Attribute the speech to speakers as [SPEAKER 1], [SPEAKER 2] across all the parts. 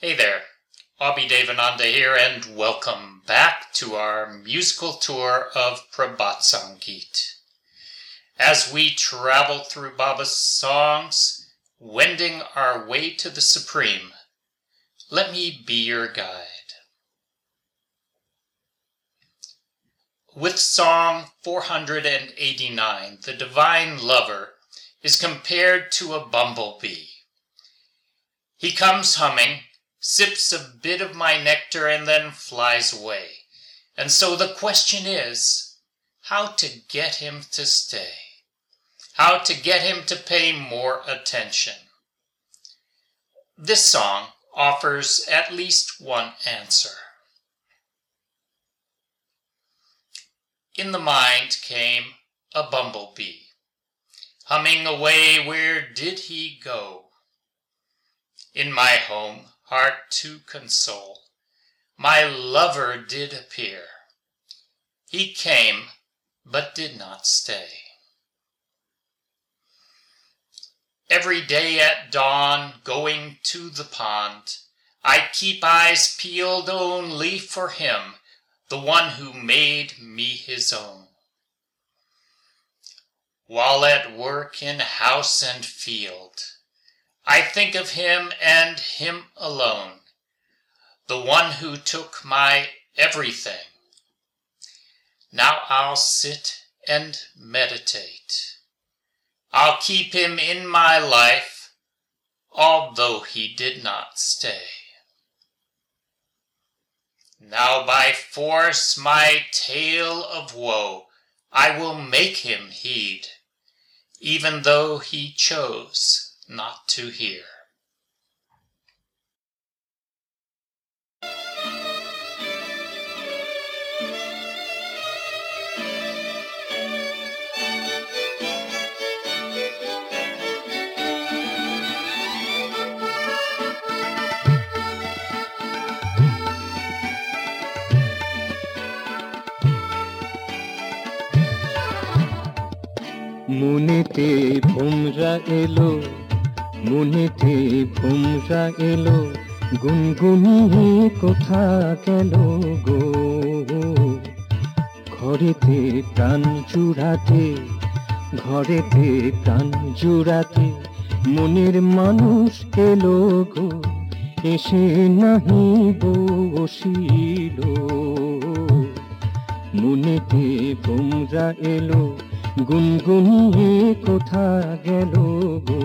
[SPEAKER 1] Hey there, Abhi Devananda here, and welcome back to our musical tour of Prabhat Sangeet. As we travel through Baba's songs, wending our way to the Supreme, let me be your guide. With Song 489, the Divine Lover is compared to a bumblebee. He comes humming, sips a bit of my nectar and then flies away. And so the question is how to get him to stay, how to get him to pay more attention. This song offers at least one answer. In the mind came a bumblebee. Humming away, where did he go? In my home, heart to console, my lover did appear. He came, but did not stay. Every day at dawn, going to the pond, I keep eyes peeled only for him, the one who made me his own. While at work in house and field, I think of him and him alone, the one who took my everything. Now I'll sit and meditate. I'll keep him in my life, although he did not stay. Now by force my tale of woe I will make him heed, even though he chose not to hear.
[SPEAKER 2] মনেতে ভোমরা এলো মনেতে ভুমরা এলো গুনগুনি কোথা গেল গো ঘরেতে প্রাণ জুড়াতে ঘরেতে প্রাণ জুড়াতে মনের মানুষ এলো গো এসে নাহি বসিল মনেতে ভুমরা এলো গুনগুনি কোথা গেল গো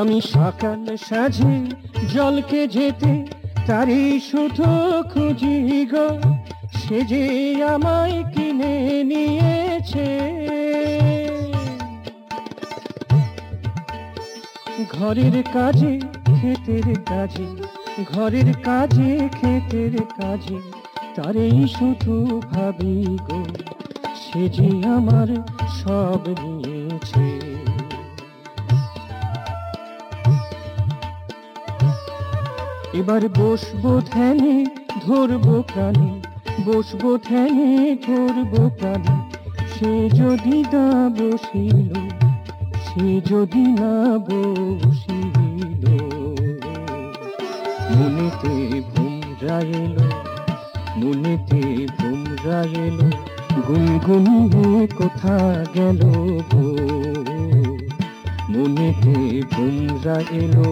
[SPEAKER 2] আমি সকাল সাজে জলকে যেতে তারি শুধু খুঁজি গো সে যে আমায় কিনে নিয়েছে ঘরের কাজে ক্ষেতের কাজে ঘরের কাজে ক্ষেতের কাজে তারই শুধু ভাবি গো সে যে আমার সব নিয়েছে এবার বসবো ধ্যানে ধরবো প্রাণে বসবো ধ্যানে ধরবো প্রাণে সে যদি না বসিল সে যদি না বসিল মনেতে ভুমরা এলো মনেতে ভুমরা এলো গুনগুনিয়ে কোথা গেল গো মনেতে ভুমরা এলো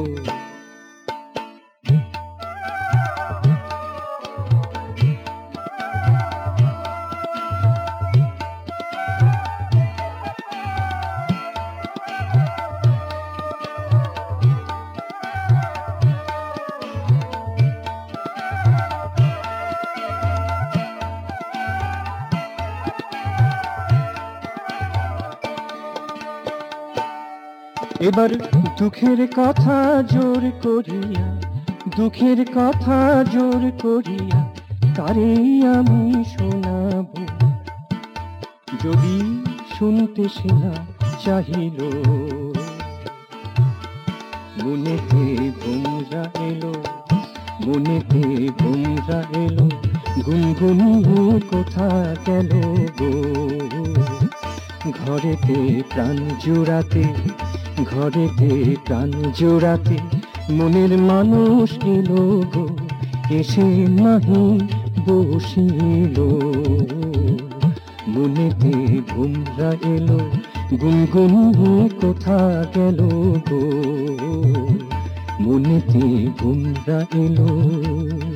[SPEAKER 2] এবার দুঃখের কথা জোর করিয়া দুঃখের কথা জোর করিয়া কারে আমি শোনাব যদি শুনতে শিলা চাহিল মনেতে ঘুমরা এলো মনেতে ঘুমরা এলো গুনগুন কোথা গেল গো ঘরেতে প্রাণ জোড়াতে ঘরেতে প্রাণ জোড়াতে মনের মানুষ এলো গো এসে নাহি বসিল মনেতে ঘুমরা এলো গুনগুন কোথা গেল গো মনেতে ঘুমরা এলো